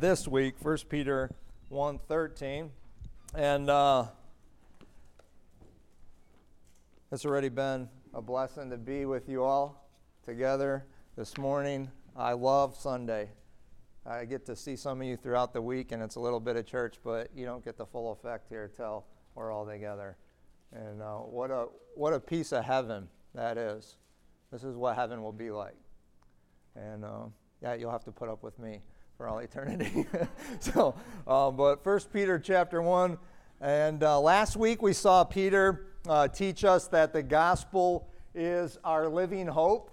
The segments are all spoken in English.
This week, 1 Peter 1.13. And uh, it's already been a blessing to be with you all together this morning. I love Sunday. I get to see some of you throughout the week, and it's a little bit of church, but you don't get the full effect here till we're all together. And uh, what, a, what a piece of heaven that is. This is what heaven will be like. And uh, yeah, you'll have to put up with me for all eternity. so, uh, but First Peter chapter one, and uh, last week we saw Peter uh, teach us that the gospel is our living hope,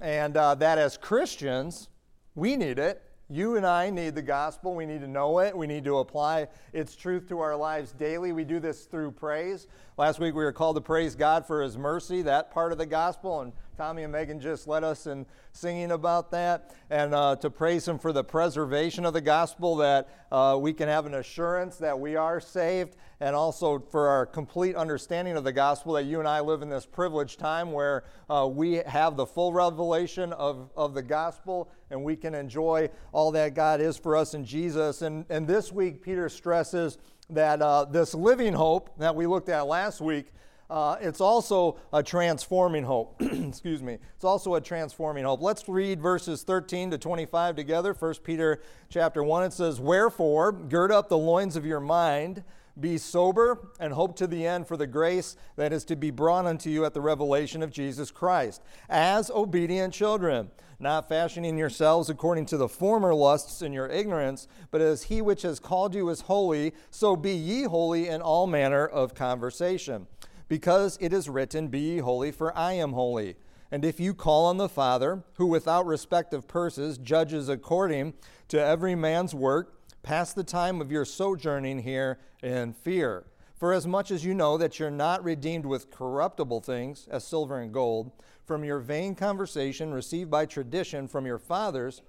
and uh, that as Christians we need it. You and I need the gospel. We need to know it. We need to apply its truth to our lives daily. We do this through praise. Last week we were called to praise God for His mercy, that part of the gospel, and Tommy and Megan just led us in singing about that, and uh, to praise Him for the preservation of the gospel, that uh, we can have an assurance that we are saved, and also for our complete understanding of the gospel, that you and I live in this privileged time where uh, we have the full revelation of, of the gospel, and we can enjoy all that God is for us in Jesus. And, and this week, Peter stresses that uh, this living hope that we looked at last week uh, it's also a transforming hope. Excuse me. It's also a transforming hope. Let's read verses 13 to 25 together. 1 Peter chapter 1 it says, "Wherefore gird up the loins of your mind, be sober, and hope to the end for the grace that is to be brought unto you at the revelation of Jesus Christ, as obedient children." Not fashioning yourselves according to the former lusts in your ignorance, but as he which has called you is holy, so be ye holy in all manner of conversation because it is written, Be ye holy, for I am holy. And if you call on the Father, who without respect of persons judges according to every man's work, pass the time of your sojourning here in fear. For as much as you know that you're not redeemed with corruptible things, as silver and gold, from your vain conversation received by tradition from your fathers,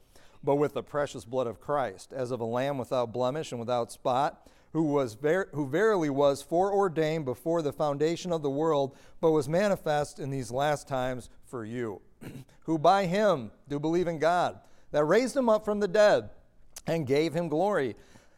but with the precious blood of Christ, as of a lamb without blemish and without spot who, was ver- who verily was foreordained before the foundation of the world, but was manifest in these last times for you, who by him do believe in God, that raised him up from the dead and gave him glory,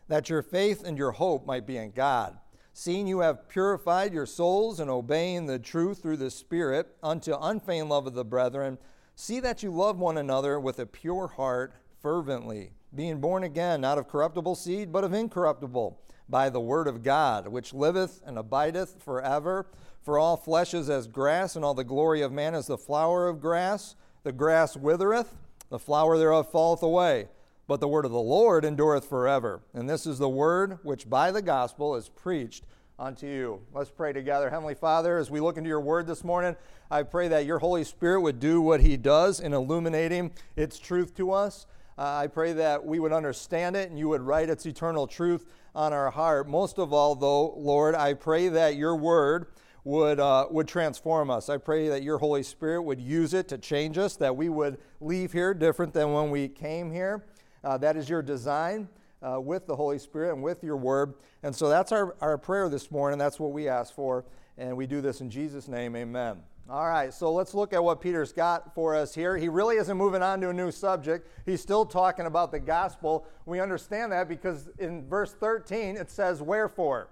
that your faith and your hope might be in God. Seeing you have purified your souls and obeying the truth through the Spirit unto unfeigned love of the brethren, see that you love one another with a pure heart fervently, being born again, not of corruptible seed, but of incorruptible by the word of God, which liveth and abideth forever. For all flesh is as grass, and all the glory of man as the flower of grass. The grass withereth, the flower thereof falleth away. But the word of the Lord endureth forever. And this is the word which by the gospel is preached unto you. Let's pray together. Heavenly Father, as we look into your word this morning, I pray that your Holy Spirit would do what he does in illuminating its truth to us. Uh, I pray that we would understand it and you would write its eternal truth on our heart. Most of all, though, Lord, I pray that your word would, uh, would transform us. I pray that your Holy Spirit would use it to change us, that we would leave here different than when we came here. Uh, that is your design uh, with the Holy Spirit and with your word. And so that's our, our prayer this morning. That's what we ask for. And we do this in Jesus' name. Amen. All right, so let's look at what Peter's got for us here. He really isn't moving on to a new subject. He's still talking about the gospel. We understand that because in verse 13 it says, Wherefore.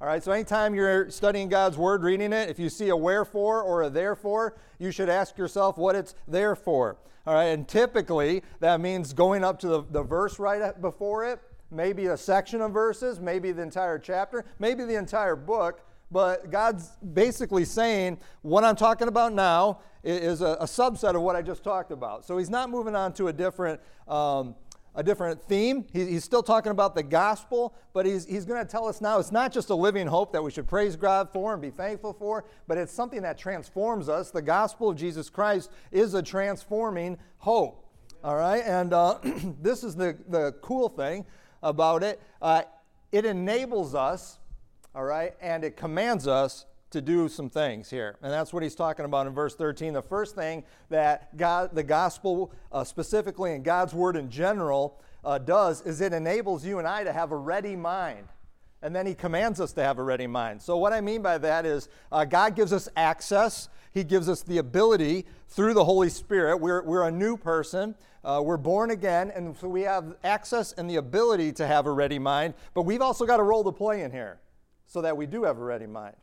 All right, so anytime you're studying God's word, reading it, if you see a wherefore or a therefore, you should ask yourself what it's there for. All right, and typically that means going up to the, the verse right before it, maybe a section of verses, maybe the entire chapter, maybe the entire book but God's basically saying what I'm talking about now is a, a, subset of what I just talked about. So he's not moving on to a different, um, a different theme. He, he's still talking about the gospel, but he's, he's going to tell us now it's not just a living hope that we should praise God for and be thankful for, but it's something that transforms us. The gospel of Jesus Christ is a transforming hope. All right, and uh, this is the, the cool thing about it. Uh, it enables us, all right, and it commands us to do some things here. And that's what he's talking about in verse 13. The first thing that God, the gospel, uh, specifically and God's word in general, uh, does is it enables you and I to have a ready mind. And then he commands us to have a ready mind. So, what I mean by that is uh, God gives us access, He gives us the ability through the Holy Spirit. We're, we're a new person, uh, we're born again, and so we have access and the ability to have a ready mind. But we've also got a role to play in here so that we do have a ready mind.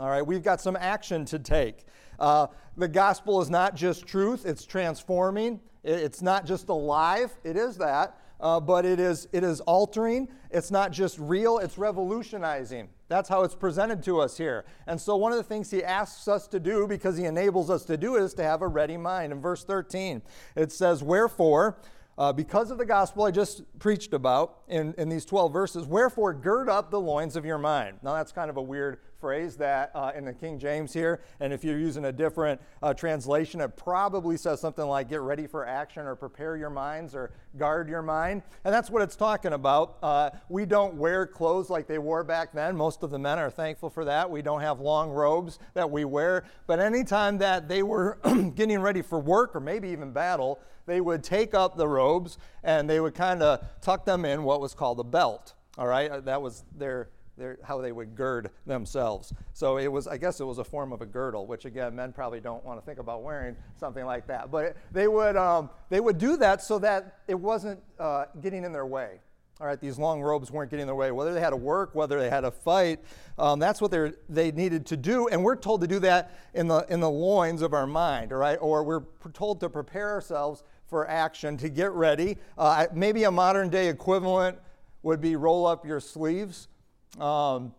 All right, we've got some action to take. Uh, the gospel is not just truth, it's transforming. It's not just alive, it is that, uh, but it is, it is altering. It's not just real, it's revolutionizing. That's how it's presented to us here. And so, one of the things he asks us to do, because he enables us to do is to have a ready mind. In verse 13, it says, Wherefore, uh, because of the gospel I just preached about in, in these 12 verses, wherefore gird up the loins of your mind. Now, that's kind of a weird phrase that uh, in the King James here, and if you're using a different uh, translation, it probably says something like get ready for action or prepare your minds or guard your mind. And that's what it's talking about. Uh, we don't wear clothes like they wore back then. Most of the men are thankful for that. We don't have long robes that we wear. But anytime that they were getting ready for work or maybe even battle, they would take up the robes and they would kind of tuck them in what was called a belt. All right, that was their their, how they would gird themselves. So it was, I guess it was a form of a girdle, which again, men probably don't want to think about wearing something like that. But it, they, would, um, they would do that so that it wasn't uh, getting in their way. All right, these long robes weren't getting in their way. Whether they had to work, whether they had to fight, um, that's what they needed to do. And we're told to do that in the, in the loins of our mind, all right? Or we're told to prepare ourselves for action, to get ready. Uh, maybe a modern day equivalent would be roll up your sleeves. Um,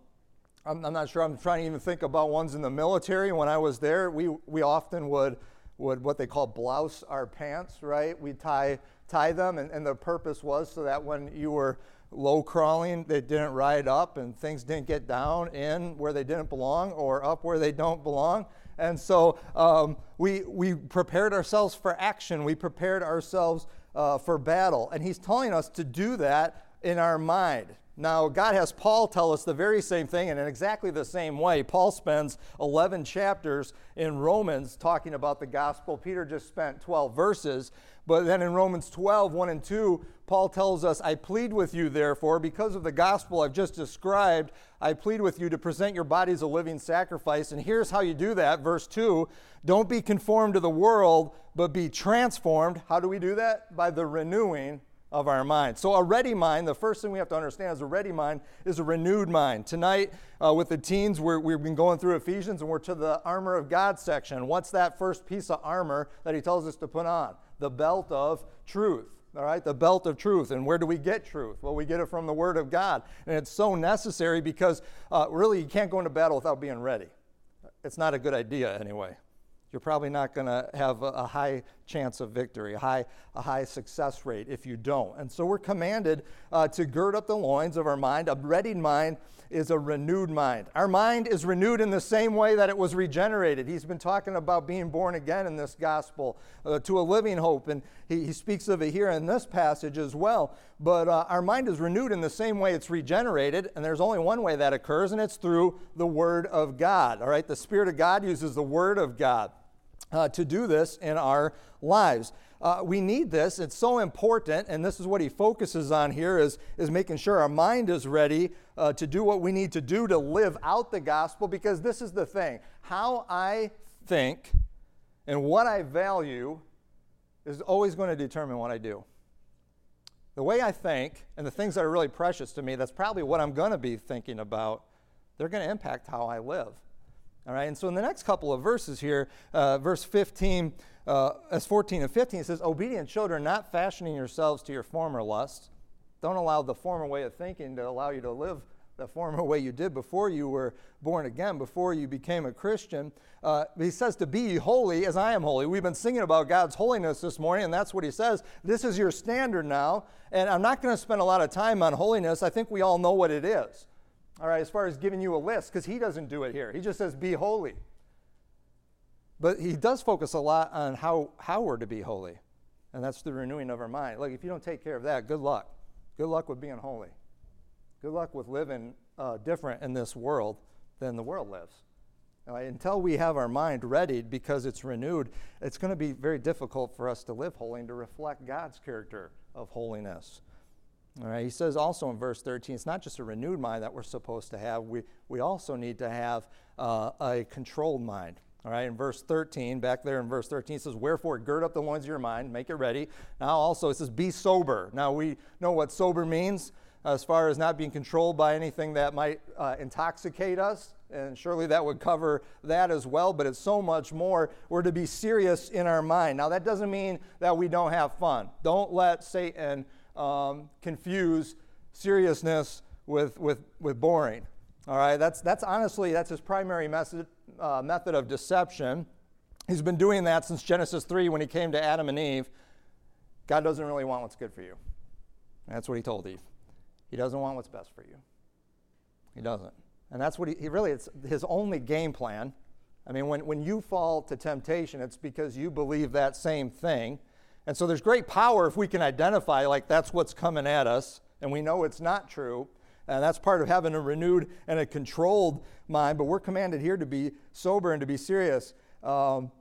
I'm, not sure. I'm trying to even think about ones in the military. When I was there, we, we often would, would what they call blouse our pants, right? We tie, tie them, and, and the purpose was so that when you were low crawling, they didn't ride up and things didn't get down in where they didn't belong or up where they don't belong. And so um, we, we prepared ourselves for action, we prepared ourselves uh, for battle. And he's telling us to do that in our mind. Now, God has Paul tell us the very same thing, and in exactly the same way. Paul spends 11 chapters in Romans talking about the gospel. Peter just spent 12 verses. But then in Romans 12, 1 and 2, Paul tells us, I plead with you, therefore, because of the gospel I've just described, I plead with you to present your bodies a living sacrifice. And here's how you do that. Verse 2 Don't be conformed to the world, but be transformed. How do we do that? By the renewing of our mind. So, a ready mind, the first thing we have to understand is a ready mind is a renewed mind. Tonight, uh, with the teens, we have been going through Ephesians and we're to the armor of God section. What's that first piece of armor that he tells us to put on? The belt of truth. All right, the belt of truth. And where do we get truth? Well, we get it from the Word of God. And it's so necessary because uh, really you can't go into battle without being ready. It's not a good idea, anyway you're probably not going to have a, high chance of victory, a high, a high success rate if you don't. And so we're commanded uh, to gird up the loins of our mind. A ready mind is a renewed mind. Our mind is renewed in the same way that it was regenerated. He's been talking about being born again in this gospel uh, to a living hope, and he, he, speaks of it here in this passage as well. But uh, our mind is renewed in the same way it's regenerated, and there's only one way that occurs, and it's through the Word of God. All right, the Spirit of God uses the Word of God uh, to do this in our lives. Uh, we need this. It's so important, and this is what he focuses on here is, is making sure our mind is ready uh, to do what we need to do to live out the gospel because this is the thing. How I think and what I value is always going to determine what I do. The way I think and the things that are really precious to me, that's probably what I'm going to be thinking about. They're going to impact how I live. All right, and so in the next couple of verses here, uh, verse 15, uh, as 14 and 15, it says, Obedient children, not fashioning yourselves to your former lusts. Don't allow the former way of thinking to allow you to live the former way you did before you were born again, before you became a Christian. Uh, he says to be holy as I am holy. We've been singing about God's holiness this morning, and that's what he says. This is your standard now. And I'm not going to spend a lot of time on holiness. I think we all know what it is. All right, as far as giving you a list, because he doesn't do it here. He just says, be holy. But he does focus a lot on how, how we're to be holy, and that's the renewing of our mind. Like, if you don't take care of that, good luck. Good luck with being holy. Good luck with living uh, different in this world than the world lives. Right, until we have our mind readied because it's renewed, it's going to be very difficult for us to live holy and to reflect God's character of holiness. All right, he says also in verse 13, it's not just a renewed mind that we're supposed to have, we, we also need to have uh, a controlled mind. All right, in verse 13, back there in verse 13, it says, Wherefore, gird up the loins of your mind, make it ready. Now, also, it says, Be sober. Now, we know what sober means as far as not being controlled by anything that might uh, intoxicate us. And surely that would cover that as well, but it's so much more. We're to be serious in our mind. Now, that doesn't mean that we don't have fun. Don't let Satan um, confuse seriousness with, with, with boring. All right, that's, that's honestly, that's his primary method, uh, method of deception. He's been doing that since Genesis 3 when he came to Adam and Eve. God doesn't really want what's good for you. That's what he told Eve. He doesn't want what's best for you. He doesn't. And that's what he, he really, it's his only game plan. I mean, when, when you fall to temptation, it's because you believe that same thing. And so there's great power if we can identify, like, that's what's coming at us, and we know it's not true. And that's part of having a renewed and a controlled mind. But we're commanded here to be sober and to be serious. Um,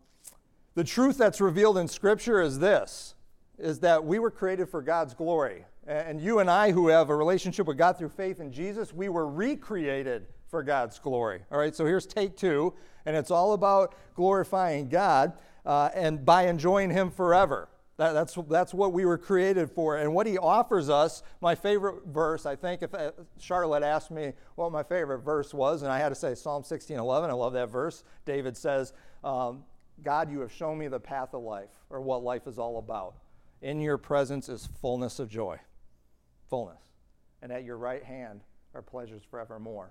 the truth that's revealed in Scripture is this is that we were created for God's glory. And you and I, who have a relationship with God through faith in Jesus, we were recreated for God's glory. All right, so here's take two, and it's all about glorifying God uh, and by enjoying Him forever. That, that's, that's what we were created for. And what he offers us, my favorite verse, I think if uh, Charlotte asked me what my favorite verse was, and I had to say Psalm 16 11, I love that verse. David says, um, God, you have shown me the path of life, or what life is all about. In your presence is fullness of joy. Fullness. And at your right hand are pleasures forevermore.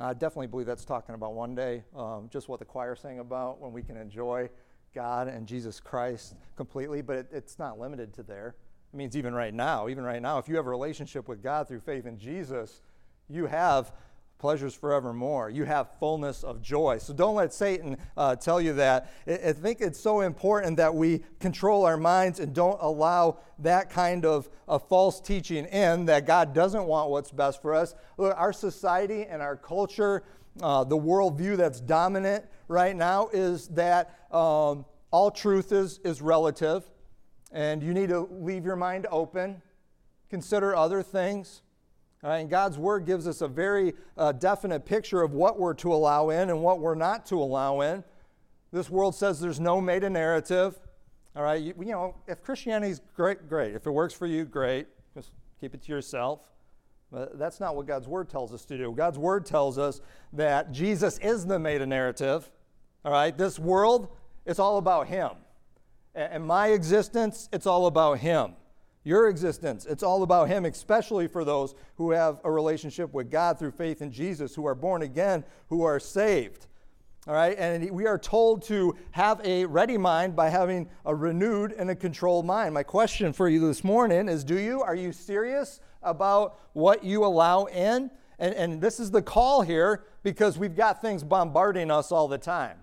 Now, I definitely believe that's talking about one day, um, just what the choir sang about, when we can enjoy God and Jesus Christ completely, but it, it's not limited to there. It means even right now, even right now, if you have a relationship with God through faith in Jesus, you have pleasures forevermore. You have fullness of joy. So don't let Satan uh, tell you that. I, I think it's so important that we control our minds and don't allow that kind of, of false teaching in that God doesn't want what's best for us. Look, our society and our culture, uh, the worldview that's dominant right now is that um, all truth is, is relative, and you need to leave your mind open, consider other things. And God's Word gives us a very uh, definite picture of what we're to allow in and what we're not to allow in. This world says there's no meta narrative. All right, you, you know, if Christianity's great, great. If it works for you, great. Just keep it to yourself. But that's not what God's Word tells us to do. God's Word tells us that Jesus is the meta narrative. All right, this world, it's all about Him. And my existence, it's all about Him. Your existence, it's all about Him, especially for those who have a relationship with God through faith in Jesus, who are born again, who are saved. All right, and we are told to have a ready mind by having a renewed and a controlled mind. My question for you this morning is Do you? Are you serious about what you allow in? And, and this is the call here because we've got things bombarding us all the time.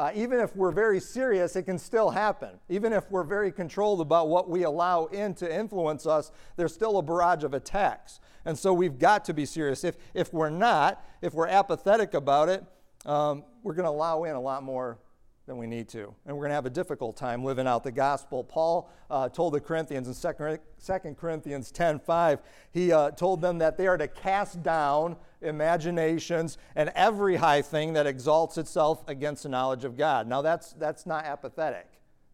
Uh, even if we're very serious, it can still happen. Even if we're very controlled about what we allow in to influence us, there's still a barrage of attacks. And so we've got to be serious. If, if we're not, if we're apathetic about it, um, we're going to allow in a lot more than we need to. And we're going to have a difficult time living out the gospel. Paul uh, told the Corinthians in 2 Corinthians 10:5, he uh, told them that they are to cast down imaginations and every high thing that exalts itself against the knowledge of God. Now, that's, that's not apathetic.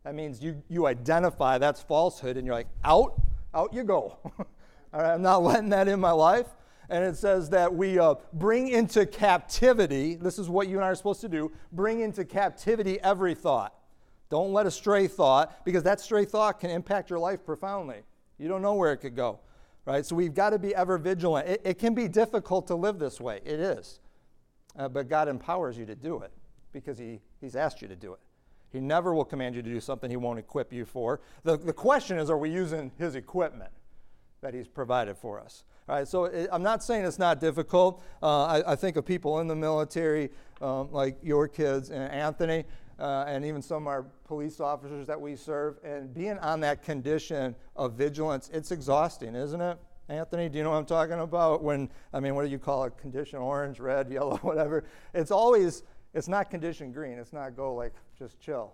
That means you, you identify that's falsehood and you're like, out, out you go. All right, I'm not letting that in my life and it says that we uh, bring into captivity, this is what you and I are supposed to do, bring into captivity every thought. Don't let a stray thought, because that stray thought can impact your life profoundly. You don't know where it could go. Right? So we've got to be ever vigilant. It, it can be difficult to live this way. It is. Uh, but God empowers you to do it because he, He's asked you to do it. He never will command you to do something He won't equip you for. The, the question is are we using His equipment that He's provided for us? All right, so it, I'm not saying it's not difficult. Uh, I, I, think of people in the military, um, like your kids and Anthony, uh, and even some of our police officers that we serve, and being on that condition of vigilance, it's exhausting, isn't it? Anthony, do you know what I'm talking about? When, I mean, what do you call it? Condition orange, red, yellow, whatever. It's always, it's not condition green. It's not go like just chill.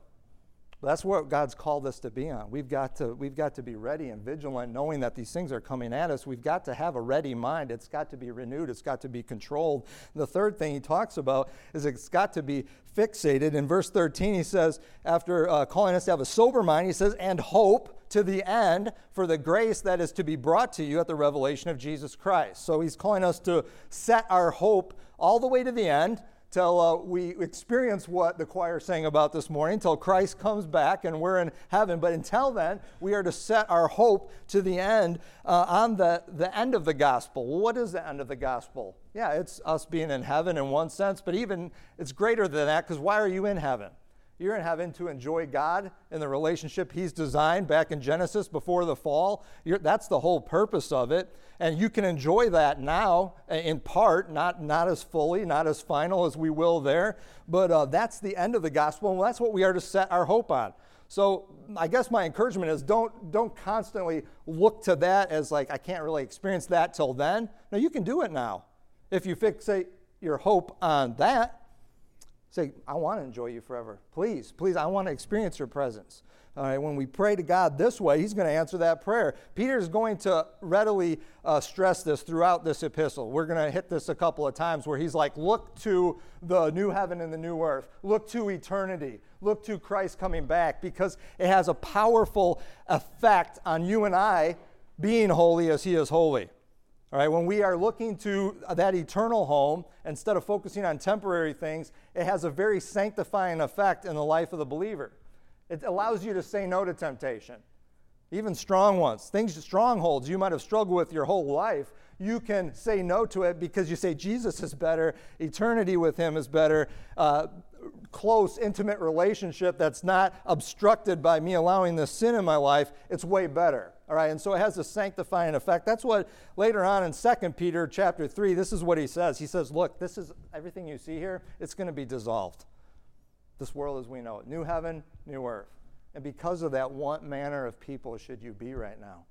That's what God's called us to be on. We've got to, we've got to be ready and vigilant, knowing that these things are coming at us. We've got to have a ready mind. It's got to be renewed, it's got to be controlled. The third thing he talks about is it's got to be fixated. In verse 13, he says, after uh, calling us to have a sober mind, he says, and hope to the end for the grace that is to be brought to you at the revelation of Jesus Christ. So he's calling us to set our hope all the way to the end till uh, we experience what the choir sang about this morning, till Christ comes back and we're in heaven. But until then, we are to set our hope to the end uh, on the, the end of the gospel. Well, what is the end of the gospel? Yeah, it's us being in heaven in one sense, but even it's greater than that because why are you in heaven? You're in heaven to enjoy God and the relationship He's designed back in Genesis before the fall. You're, that's the whole purpose of it. And you can enjoy that now in part, not, not as fully, not as final as we will there. But uh, that's the end of the gospel, and that's what we are to set our hope on. So I guess my encouragement is don't, don't constantly look to that as like, I can't really experience that till then. No, you can do it now. If you fixate your hope on that, Say, I want to enjoy you forever. Please, please, I want to experience your presence. All right, when we pray to God this way, He's going to answer that prayer. Peter is going to readily uh, stress this throughout this epistle. We're going to hit this a couple of times where He's like, look to the new heaven and the new earth, look to eternity, look to Christ coming back, because it has a powerful effect on you and I being holy as He is holy. All right, when we are looking to that eternal home, instead of focusing on temporary things, it has a very sanctifying effect in the life of the believer. It allows you to say no to temptation, even strong ones, things, strongholds you might have struggled with your whole life. You can say no to it because you say Jesus is better, eternity with Him is better, uh, close, intimate relationship that's not obstructed by me allowing this sin in my life, it's way better. All right, and so it has a sanctifying effect. That's what later on in 2 Peter chapter 3, this is what he says. He says, Look, this is everything you see here, it's going to be dissolved. This world as we know it. New heaven, new earth. And because of that, what manner of people should you be right now?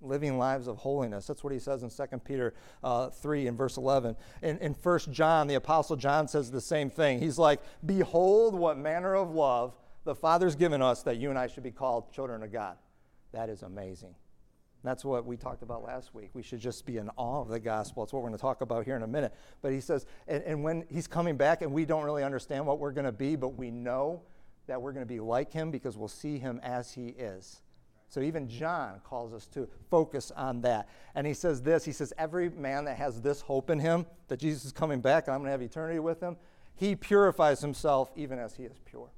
Living lives of holiness. That's what he says in 2 Peter uh, 3 and verse 11. In, in 1 John, the Apostle John says the same thing. He's like, Behold, what manner of love the Father's given us that you and I should be called children of God. That is amazing. That's what we talked about last week. We should just be in awe of the gospel. It's what we're going to talk about here in a minute. But he says, and, and when he's coming back and we don't really understand what we're going to be, but we know that we're going to be like him because we'll see him as he is. So even John calls us to focus on that. And he says this he says, Every man that has this hope in him, that Jesus is coming back and I'm going to have eternity with him, he purifies himself even as he is pure.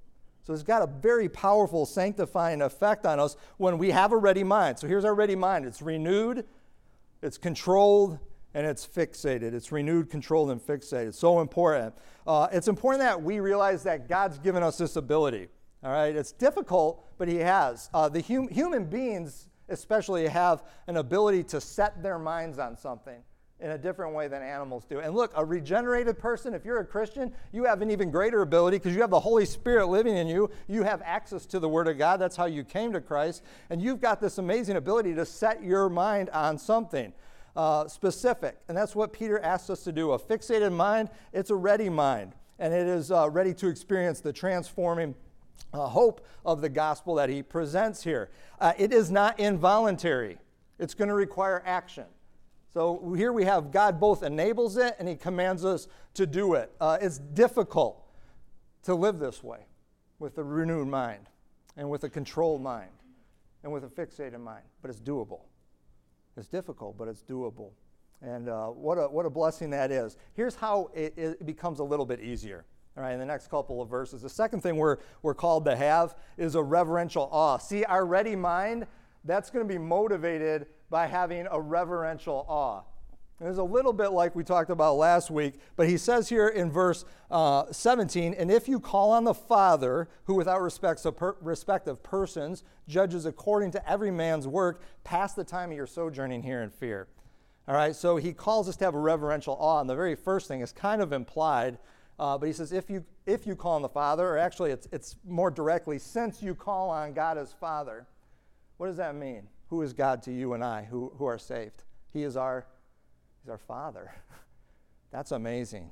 So it's got a very powerful sanctifying effect on us when we have a ready mind. So here's our ready mind it's renewed, it's controlled, and it's fixated. It's renewed, controlled, and fixated. So important. Uh, it's important that we realize that God's given us this ability. All right, it's difficult, but He has. Uh, the hum- human beings, especially, have an ability to set their minds on something in a different way than animals do. And look, a regenerated person, if you're a Christian, you have an even greater ability because you have the Holy Spirit living in you. You have access to the Word of God. That's how you came to Christ. And you've got this amazing ability to set your mind on something. Uh, specific. And that's what Peter asks us to do. A fixated mind, it's a ready mind, and it is uh, ready to experience the transforming uh, hope of the gospel that he presents here. Uh, it is not involuntary, it's going to require action. So here we have God both enables it and he commands us to do it. Uh, it's difficult to live this way with a renewed mind and with a controlled mind and with a fixated mind, but it's doable. It's difficult, but it's doable. And uh, what, a, what a blessing that is. Here's how it, it becomes a little bit easier. All right, in the next couple of verses. The second thing we're, we're called to have is a reverential awe. See, our ready mind, that's going to be motivated by having a reverential awe. And it's a little bit like we talked about last week, but he says here in verse uh, 17, and if you call on the Father, who without respect of, per- respect of persons judges according to every man's work, pass the time of your sojourning here in fear. All right, so he calls us to have a reverential awe, and the very first thing is kind of implied, uh, but he says, if you, if you call on the Father, or actually it's, it's more directly, since you call on God as Father, what does that mean? Who is God to you and I who, who are saved? He is our He's our Father. That's amazing.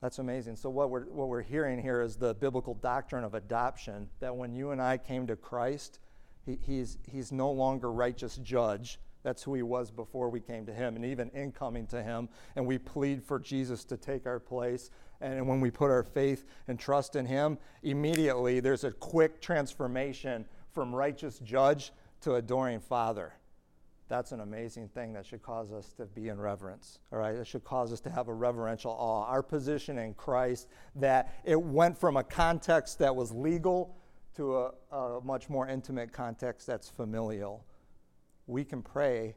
That's amazing. So, what we're, what we're hearing here is the biblical doctrine of adoption that when you and I came to Christ, he, he's, he's no longer righteous judge. That's who he was before we came to him. And even in coming to him, and we plead for Jesus to take our place. And when we put our faith and trust in him, immediately there's a quick transformation from righteous judge to adoring father that's an amazing thing that should cause us to be in reverence. All right, it should cause us to have a reverential awe. Our position in Christ, that it went from a context that was legal to a, a much more intimate context that's familial. We can pray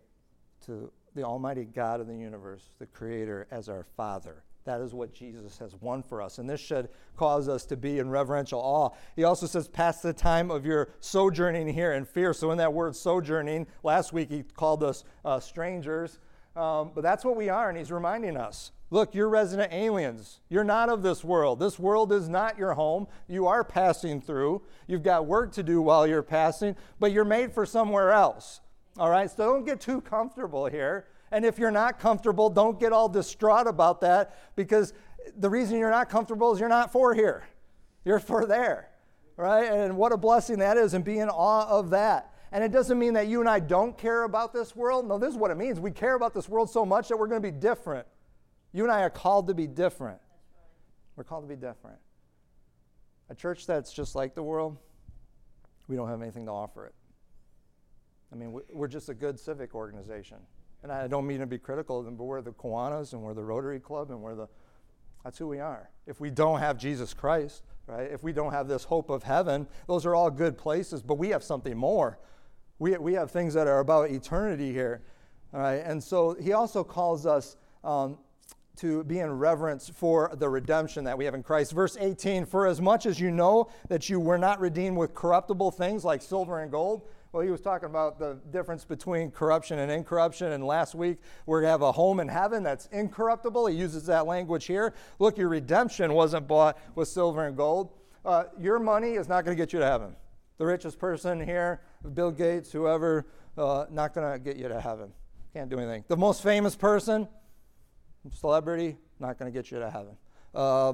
to the Almighty God of the universe, the Creator, as our Father. That is what Jesus has won for us. And this should cause us to be in reverential awe. He also says, Pass the time of your sojourning here in fear. So, in that word sojourning, last week he called us uh, strangers. Um, but that's what we are, and he's reminding us. Look, you're resident aliens. You're not of this world. This world is not your home. You are passing through. You've got work to do while you're passing, but you're made for somewhere else. All right? So don't get too comfortable here. And if you're not comfortable, don't get all distraught about that because the reason you're not comfortable is you're not for here. You're for there, right? And what a blessing that is and be in awe of that. And it doesn't mean that you and I don't care about this world. No, this is what it means. We care about this world so much that we're going to be different. You and I are called to be different. We're called to be different. A church that's just like the world, we don't have anything to offer it. I mean, we're just a good civic organization and I don't mean to be critical of them, but we're the Kiwanis and we're the Rotary Club and we're the, that's who we are. If we don't have Jesus Christ, right, if we don't have this hope of heaven, those are all good places, but we have something more. We, we have things that are about eternity here, all right? And so he also calls us um, to be in reverence for the redemption that we have in Christ. Verse 18, for as much as you know that you were not redeemed with corruptible things like silver and gold, well, he was talking about the difference between corruption and incorruption. And last week, we're going to have a home in heaven that's incorruptible. He uses that language here. Look, your redemption wasn't bought with silver and gold. Uh, your money is not going to get you to heaven. The richest person here, Bill Gates, whoever, uh, not going to get you to heaven. Can't do anything. The most famous person, celebrity, not going to get you to heaven. Uh,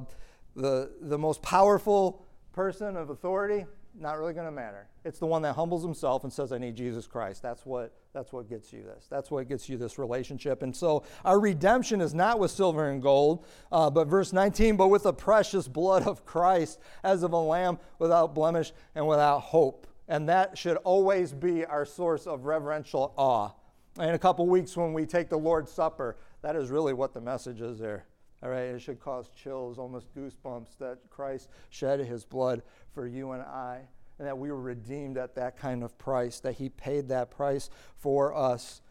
the, the most powerful person of authority, not really going to matter. It's the one that humbles himself and says, I need Jesus Christ. That's what, that's what gets you this. That's what gets you this relationship. And so our redemption is not with silver and gold, uh, but verse 19, but with the precious blood of Christ as of a lamb without blemish and without hope. And that should always be our source of reverential awe. In a couple weeks, when we take the Lord's Supper, that is really what the message is there. All right, it should cause chills, almost goosebumps that Christ shed his blood for you and I, and that we were redeemed at that kind of price, that he paid that price for us.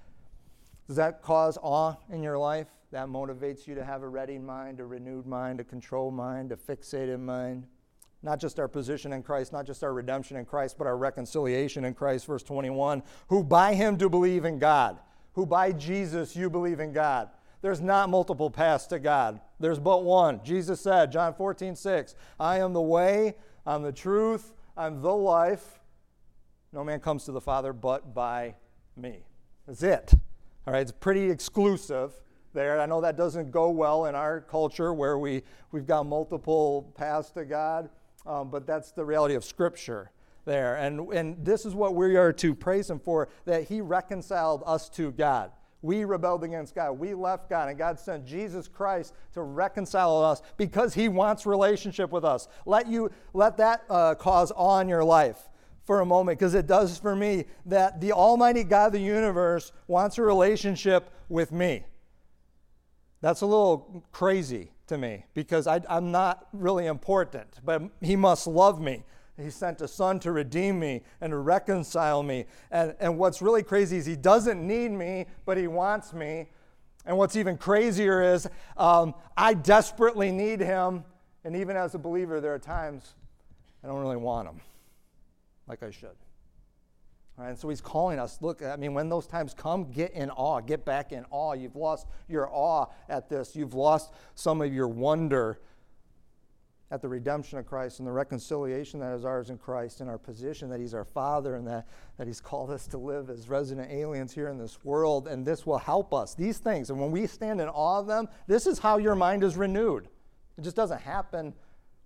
Does that cause awe in your life? That motivates you to have a ready mind, a renewed mind, a controlled mind, a fixated mind? Not just our position in Christ, not just our redemption in Christ, but our reconciliation in Christ. Verse 21 Who by him do believe in God, who by Jesus you believe in God. There's not multiple paths to God. There's but one. Jesus said, John 14, 6, I am the way, I'm the truth, I'm the life. No man comes to the Father but by me. That's it. All right, it's pretty exclusive there. I know that doesn't go well in our culture where we, we've got multiple paths to God, um, but that's the reality of Scripture there. And, and this is what we are to praise Him for that He reconciled us to God. We rebelled against God. We left God, and God sent Jesus Christ to reconcile us because He wants relationship with us. Let you let that uh, cause awe in your life for a moment, because it does for me. That the Almighty God of the universe wants a relationship with me. That's a little crazy to me because I, I'm not really important, but He must love me. He sent a son to redeem me and to reconcile me. And, and what's really crazy is he doesn't need me, but he wants me. And what's even crazier is um, I desperately need him. And even as a believer, there are times I don't really want him like I should. Right, and so he's calling us. Look, I mean, when those times come, get in awe. Get back in awe. You've lost your awe at this. You've lost some of your wonder at the redemption of Christ and the reconciliation that is ours in Christ and our position that He's our Father and that, that He's called us to live as resident aliens here in this world. And this will help us. These things, and when we stand in awe of them, this is how your mind is renewed. It just doesn't happen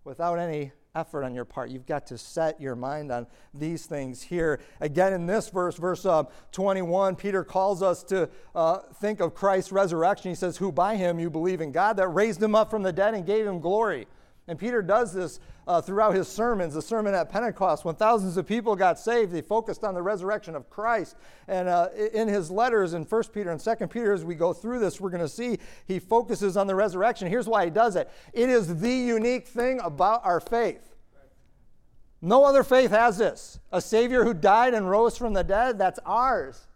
without any effort on your part. You've got to set your mind on these things here. Again, in this verse, verse uh, 21, Peter calls us to uh, think of Christ's resurrection. He says, Who by him you believe in God that raised him up from the dead and gave him glory. And Peter does this uh, throughout his sermons. The sermon at Pentecost, when thousands of people got saved, he focused on the resurrection of Christ. And uh, in his letters in 1 Peter and 2 Peter, as we go through this, we're going to see he focuses on the resurrection. Here's why he does it it is the unique thing about our faith. No other faith has this. A Savior who died and rose from the dead, that's ours.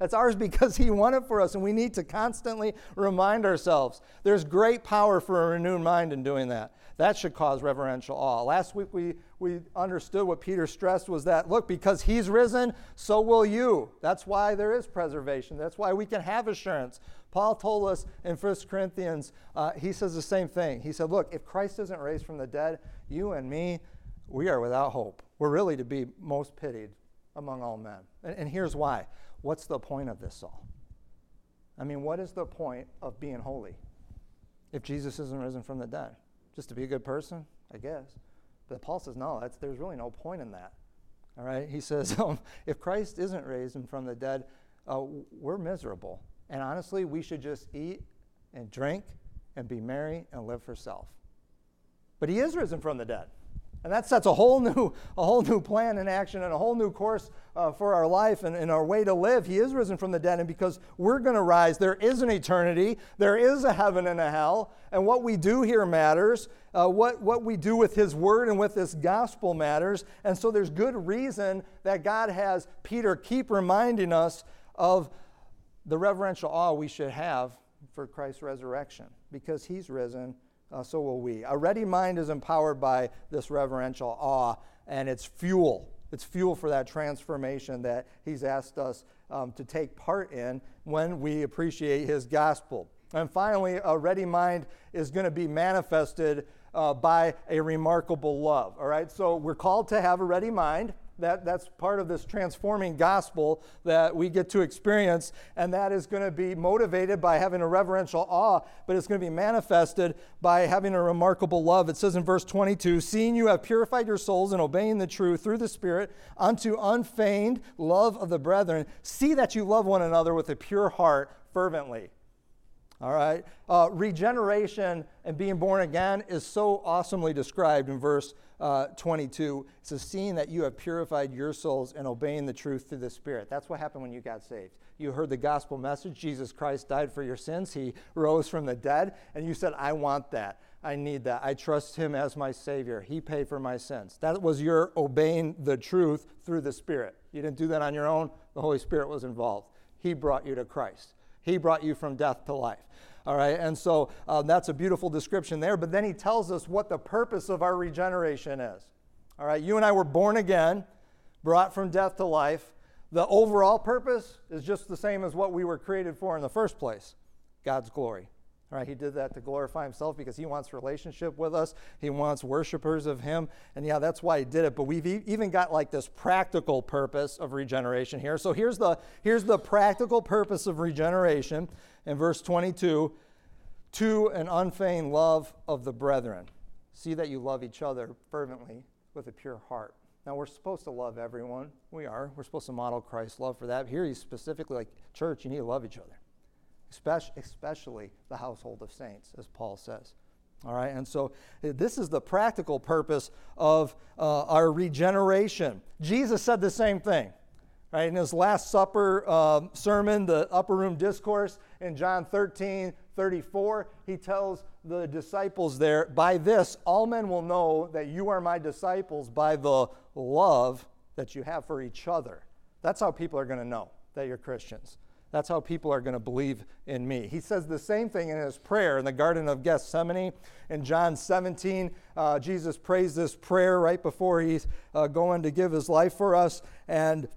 That's ours because He won it for us, and we need to constantly remind ourselves. There's great power for a renewed mind in doing that. That should cause reverential awe. Last week we, we understood what Peter stressed was that, look, because he's risen, so will you. That's why there is preservation. That's why we can have assurance. Paul told us in 1 Corinthians, uh, he says the same thing. He said, look, if Christ isn't raised from the dead, you and me, we are without hope. We're really to be most pitied among all men. And, and here's why. What's the point of this all? I mean, what is the point of being holy if Jesus isn't risen from the dead? Just to be a good person, I guess. But Paul says, no, there's really no point in that. All right? He says, um, if Christ isn't raised from the dead, uh, we're miserable. And honestly, we should just eat and drink and be merry and live for self. But he is risen from the dead. And that sets a whole new, a whole new plan in action and a whole new course uh, for our life and, and our way to live. He is risen from the dead, and because we're going to rise, there is an eternity, there is a heaven and a hell, and what we do here matters. Uh, what, what we do with His Word and with this gospel matters. And so there's good reason that God has Peter keep reminding us of the reverential awe we should have for Christ's resurrection because He's risen uh, so will we. A ready mind is empowered by this reverential awe, and it's fuel. It's fuel for that transformation that he's asked us um, to take part in when we appreciate his gospel. And finally, a ready mind is going to be manifested uh, by a remarkable love. All right, so we're called to have a ready mind. That, that's part of this transforming gospel that we get to experience, and that is going to be motivated by having a reverential awe, but it's going to be manifested by having a remarkable love. It says in verse 22 Seeing you have purified your souls in obeying the truth through the Spirit unto unfeigned love of the brethren, see that you love one another with a pure heart fervently. All right? Uh, regeneration and being born again is so awesomely described in verse uh, 22. It says, Seeing that you have purified your souls and obeying the truth through the Spirit. That's what happened when you got saved. You heard the gospel message Jesus Christ died for your sins, He rose from the dead, and you said, I want that. I need that. I trust Him as my Savior. He paid for my sins. That was your obeying the truth through the Spirit. You didn't do that on your own, the Holy Spirit was involved. He brought you to Christ. He brought you from death to life. All right, and so uh, that's a beautiful description there. But then he tells us what the purpose of our regeneration is. All right, you and I were born again, brought from death to life. The overall purpose is just the same as what we were created for in the first place God's glory. Right, he did that to glorify himself because he wants relationship with us. He wants worshipers of him. And yeah, that's why he did it. But we've e- even got like this practical purpose of regeneration here. So here's the, here's the practical purpose of regeneration in verse 22 to an unfeigned love of the brethren. See that you love each other fervently with a pure heart. Now, we're supposed to love everyone. We are. We're supposed to model Christ's love for that. Here, he's specifically like, church, you need to love each other especially the household of saints, as Paul says. All right, and so uh, this is the practical purpose of uh, our regeneration. Jesus said the same thing, right? In his Last Supper uh, sermon, the upper room discourse in John 13, 34, he tells the disciples there, By this, all men will know that you are my disciples by the love that you have for each other. That's how people are going to know that you're Christians. That's how people are going to believe in me. He says the same thing in his prayer in the Garden of Gethsemane. In John 17, uh, Jesus prays this prayer right before he's uh, going to give his life for us. And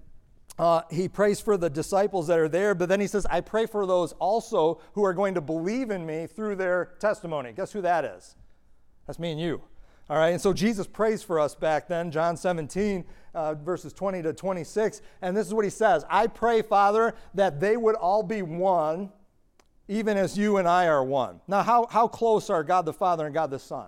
uh, he prays for the disciples that are there, but then he says, I pray for those also who are going to believe in me through their testimony. Guess who that is? That's me and you. All right, and so Jesus prays for us back then, John 17, uh, verses 20 to 26. And this is what he says I pray, Father, that they would all be one, even as you and I are one. Now, how, how close are God the Father and God the Son?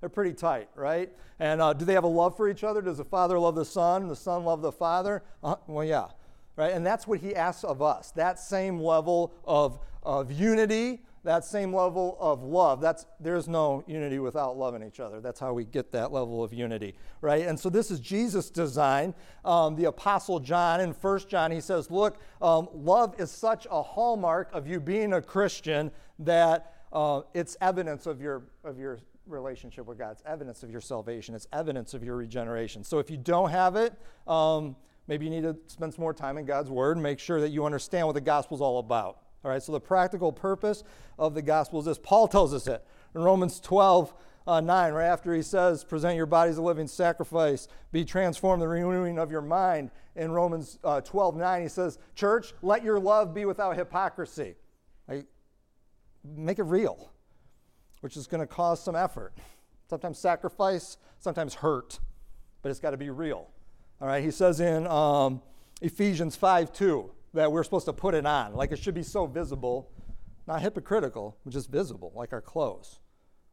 They're pretty tight, right? And uh, do they have a love for each other? Does the Father love the Son? And the Son love the Father? Uh, well, yeah. Right? And that's what he asks of us that same level of, of unity that same level of love. That's there's no unity without loving each other. That's how we get that level of unity, right? And so this is Jesus' design. Um, the Apostle John in First John he says, "Look, um, love is such a hallmark of you being a Christian that uh, it's evidence of your of your relationship with God. It's evidence of your salvation. It's evidence of your regeneration. So if you don't have it." Um, maybe you need to spend some more time in God's Word and make sure that you understand what the gospel is all about. All right, so the practical purpose of the gospel is this. Paul tells us it in Romans 12, uh, 9, right after he says, present your bodies a living sacrifice, be transformed, the renewing of your mind. In Romans uh, 12, 9, he says, Church, let your love be without hypocrisy. Like, make it real, which is going to cause some effort. Sometimes sacrifice, sometimes hurt, but it's got to be real. All right, he says in um, Ephesians 5, 2, that we're supposed to put it on. Like it should be so visible, not hypocritical, but just visible, like our clothes.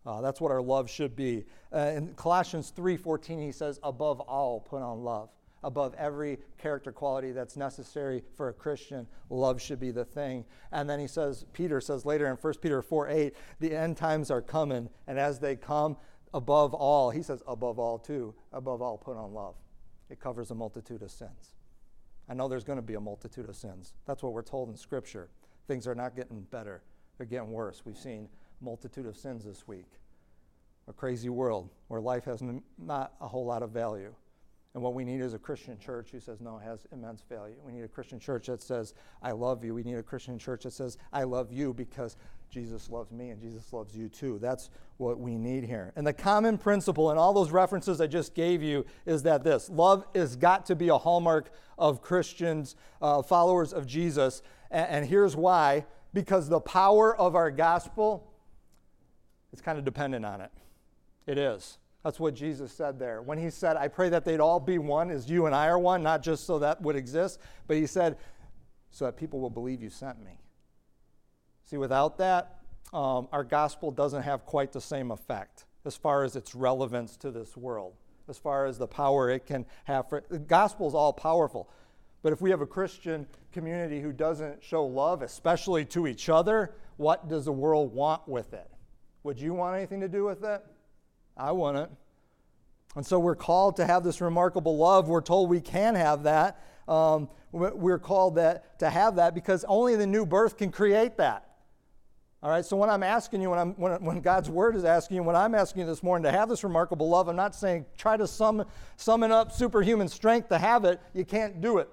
Uh, that's what our love should be. Uh, in Colossians 3:14, he says, "Above all, put on love." Above every character quality that's necessary for a Christian, love should be the thing. And then he says, Peter says later in 1 Peter 4:8, the end times are coming, and as they come, above all, he says, above all too, above all, put on love. It covers a multitude of sins. I know there's going to be a multitude of sins. That's what we're told in Scripture. Things are not getting better, they're getting worse. We've seen a multitude of sins this week. A crazy world where life has not a whole lot of value. And what we need is a Christian church who says, no, it has immense value. We need a Christian church that says, I love you. We need a Christian church that says, I love you because Jesus loves me and Jesus loves you too. That's what we need here. And the common principle in all those references I just gave you is that this love has got to be a hallmark of Christians, uh, followers of Jesus. And, and here's why because the power of our gospel is kind of dependent on it. It is. That's what Jesus said there. When he said, I pray that they'd all be one as you and I are one, not just so that would exist, but he said, so that people will believe you sent me. See, without that, um, our gospel doesn't have quite the same effect as far as its relevance to this world, as far as the power it can have. For, the gospel is all powerful. But if we have a Christian community who doesn't show love, especially to each other, what does the world want with it? Would you want anything to do with it? I wouldn't. And so we're called to have this remarkable love. We're told we can have that. Um, we're called that, to have that because only the new birth can create that. All right, so when I'm asking you, when, I'm, when, when God's word is asking you, when I'm asking you this morning to have this remarkable love, I'm not saying try to sum, summon up superhuman strength to have it. You can't do it.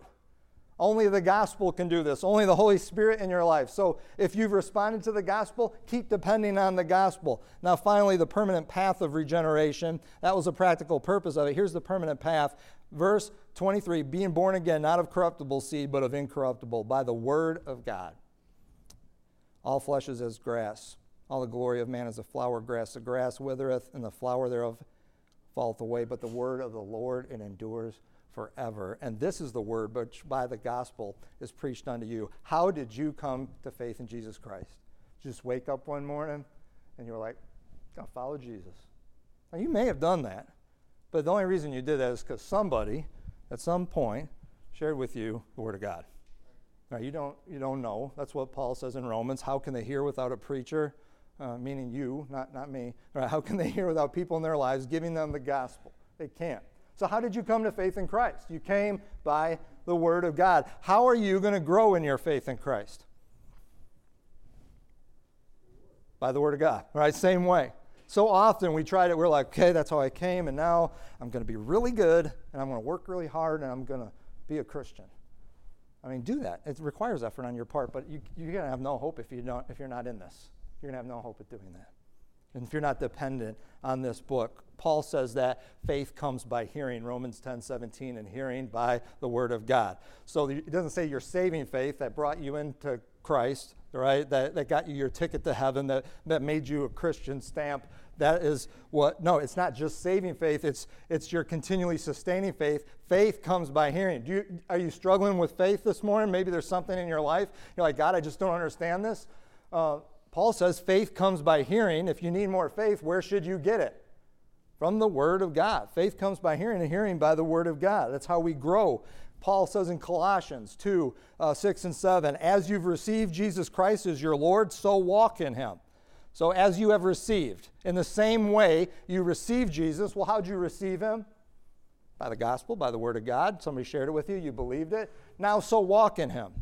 Only the gospel can do this, only the Holy Spirit in your life. So if you've responded to the gospel, keep depending on the gospel. Now, finally, the permanent path of regeneration. That was the practical purpose of it. Here's the permanent path. Verse 23 being born again, not of corruptible seed, but of incorruptible, by the word of God. All flesh is as grass. All the glory of man is a flower grass. The grass withereth, and the flower thereof falleth away. But the word of the Lord it endures forever. And this is the word which by the gospel is preached unto you. How did you come to faith in Jesus Christ? Just wake up one morning and you were like, I'll follow Jesus. Now, you may have done that, but the only reason you did that is because somebody at some point shared with you the Word of God. Right, you, don't, you don't know. That's what Paul says in Romans. How can they hear without a preacher? Uh, meaning you, not, not me. Right, how can they hear without people in their lives giving them the gospel? They can't. So, how did you come to faith in Christ? You came by the Word of God. How are you going to grow in your faith in Christ? By the Word of God, right? Same way. So often we try to, we're like, okay, that's how I came, and now I'm going to be really good, and I'm going to work really hard, and I'm going to be a Christian. I mean, do that. It requires effort on your part, but you, you're going to have no hope if, you don't, if you're not in this. You're going to have no hope at doing that. And if you're not dependent on this book, Paul says that faith comes by hearing, Romans 10 17, and hearing by the word of God. So it doesn't say your saving faith that brought you into Christ, right? That, that got you your ticket to heaven, that, that made you a Christian stamp. That is what, no, it's not just saving faith, it's, it's your continually sustaining faith. Faith comes by hearing. Do you, are you struggling with faith this morning? Maybe there's something in your life. You're like, God, I just don't understand this. Uh, Paul says faith comes by hearing. If you need more faith, where should you get it? From the Word of God. Faith comes by hearing, and hearing by the Word of God. That's how we grow. Paul says in Colossians 2 uh, 6 and 7, as you've received Jesus Christ as your Lord, so walk in him. So, as you have received, in the same way you received Jesus, well, how'd you receive him? By the gospel, by the Word of God. Somebody shared it with you, you believed it. Now, so walk in him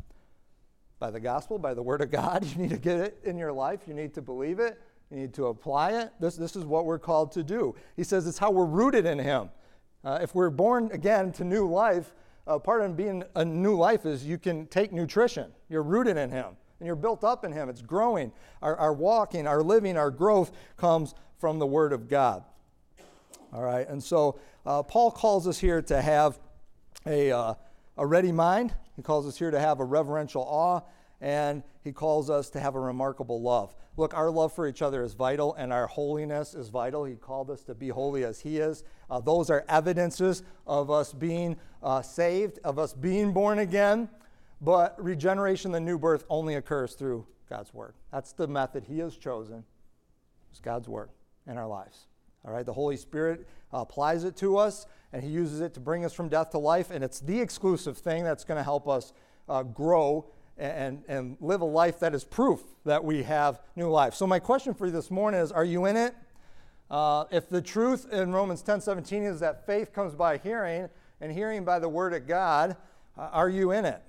by the gospel, by the word of God. You need to get it in your life. You need to believe it. You need to apply it. This, this is what we're called to do. He says it's how we're rooted in Him. Uh, if we're born again to new life, uh, part of being a new life is you can take nutrition. You're rooted in Him and you're built up in Him. It's growing. Our, our walking, our living, our growth comes from the Word of God. All right, and so uh, Paul calls us here to have a, uh, a ready mind he calls us here to have a reverential awe, and he calls us to have a remarkable love. Look, our love for each other is vital, and our holiness is vital. He called us to be holy as he is. Uh, those are evidences of us being uh, saved, of us being born again. But regeneration, the new birth, only occurs through God's word. That's the method he has chosen. It's God's word in our lives. All right, the Holy Spirit applies it to us, and He uses it to bring us from death to life, and it's the exclusive thing that's going to help us uh, grow and, and live a life that is proof that we have new life. So, my question for you this morning is Are you in it? Uh, if the truth in Romans 10 17 is that faith comes by hearing, and hearing by the Word of God, uh, are you in it?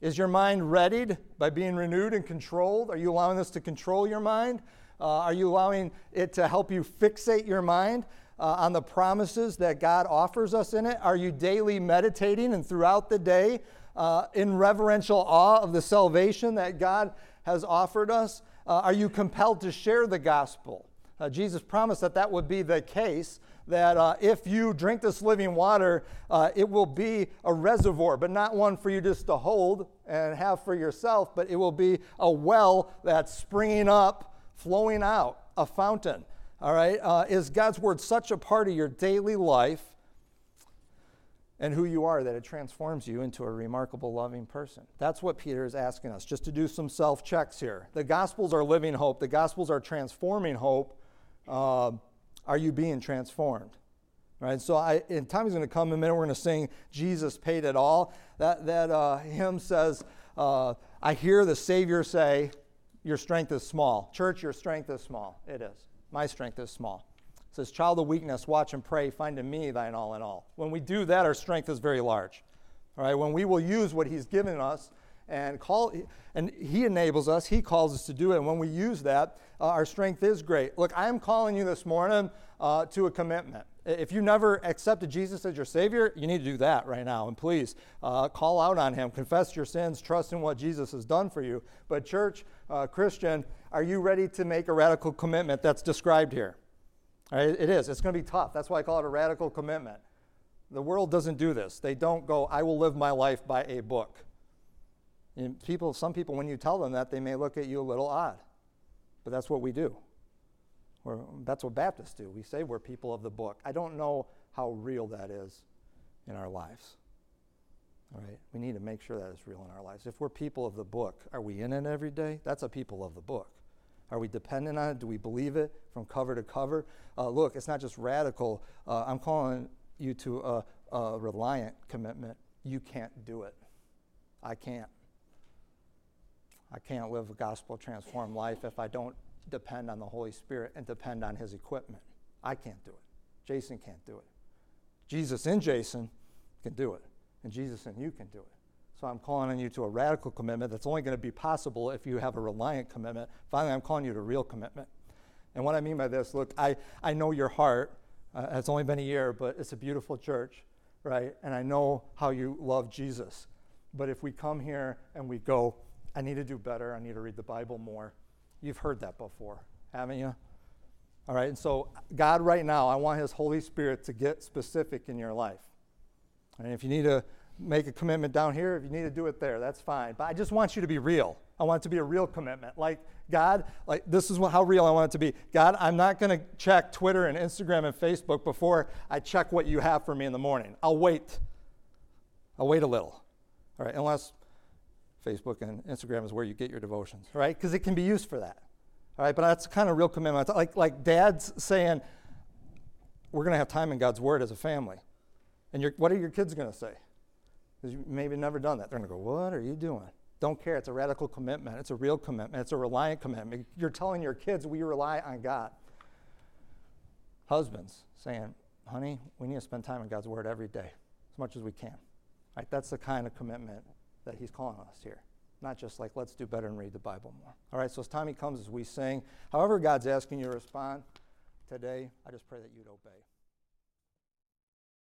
Is your mind readied by being renewed and controlled? Are you allowing this to control your mind? Uh, are you allowing it to help you fixate your mind uh, on the promises that God offers us in it? Are you daily meditating and throughout the day uh, in reverential awe of the salvation that God has offered us? Uh, are you compelled to share the gospel? Uh, Jesus promised that that would be the case, that uh, if you drink this living water, uh, it will be a reservoir, but not one for you just to hold and have for yourself, but it will be a well that's springing up flowing out, a fountain. All right? Uh, is God's word such a part of your daily life and who you are that it transforms you into a remarkable, loving person? That's what Peter is asking us, just to do some self checks here. The Gospels are living hope, the Gospels are transforming hope. Uh, are you being transformed? Right, so I, and Tommy's going to come in a minute. We're going to sing "Jesus Paid It All." That that uh, hymn says, uh, "I hear the Savior say, your strength is small. Church, your strength is small. It is. My strength is small. It says, Child of weakness, watch and pray, find in me thine all in all. When we do that, our strength is very large. All right, when we will use what he's given us and call and he enables us he calls us to do it and when we use that uh, our strength is great look i'm calling you this morning uh, to a commitment if you never accepted Jesus as your Savior, you need to do that right now. And please uh, call out on Him, confess your sins, trust in what Jesus has done for you. But, church, uh, Christian, are you ready to make a radical commitment that's described here? It is. It's going to be tough. That's why I call it a radical commitment. The world doesn't do this. They don't go, I will live my life by a book. And people, some people, when you tell them that, they may look at you a little odd. But that's what we do. We're, that's what Baptists do. We say we're people of the book. I don't know how real that is in our lives. All right? We need to make sure that is real in our lives. If we're people of the book, are we in it every day? That's a people of the book. Are we dependent on it? Do we believe it from cover to cover? Uh, look, it's not just radical. Uh, I'm calling you to a, a reliant commitment. You can't do it. I can't. I can't live a gospel transformed life if I don't depend on the Holy Spirit and depend on his equipment. I can't do it. Jason can't do it. Jesus in Jason can do it, and Jesus in you can do it. So I'm calling on you to a radical commitment that's only going to be possible if you have a reliant commitment. Finally, I'm calling you to real commitment. And what I mean by this, look, I, I know your heart. Uh, it's only been a year, but it's a beautiful church, right? And I know how you love Jesus. But if we come here and we go, I need to do better, I need to read the Bible more, you've heard that before, haven't you? All right, and so God, right now, I want His Holy Spirit to get specific in your life. And if you need to make a commitment down here, if you need to do it there, that's fine. But I just want you to be real. I want it to be a real commitment. Like, God, like this is how real I want it to be. God, I'm not going to check Twitter and Instagram and Facebook before I check what you have for me in the morning. I'll wait. I'll wait a little. All right, unless Facebook and Instagram is where you get your devotions, right? Because it can be used for that. All right, but that's kind of real commitment. Like, like dad's saying, we're going to have time in God's Word as a family. And what are your kids going to say? You maybe never done that. They're going to go, What are you doing? Don't care. It's a radical commitment. It's a real commitment. It's a reliant commitment. You're telling your kids, We rely on God. Husbands saying, Honey, we need to spend time in God's Word every day, as much as we can. Right? That's the kind of commitment that He's calling us here. Not just like, let's do better and read the Bible more. All right, so as time He comes as we sing, however God's asking you to respond today, I just pray that you'd obey.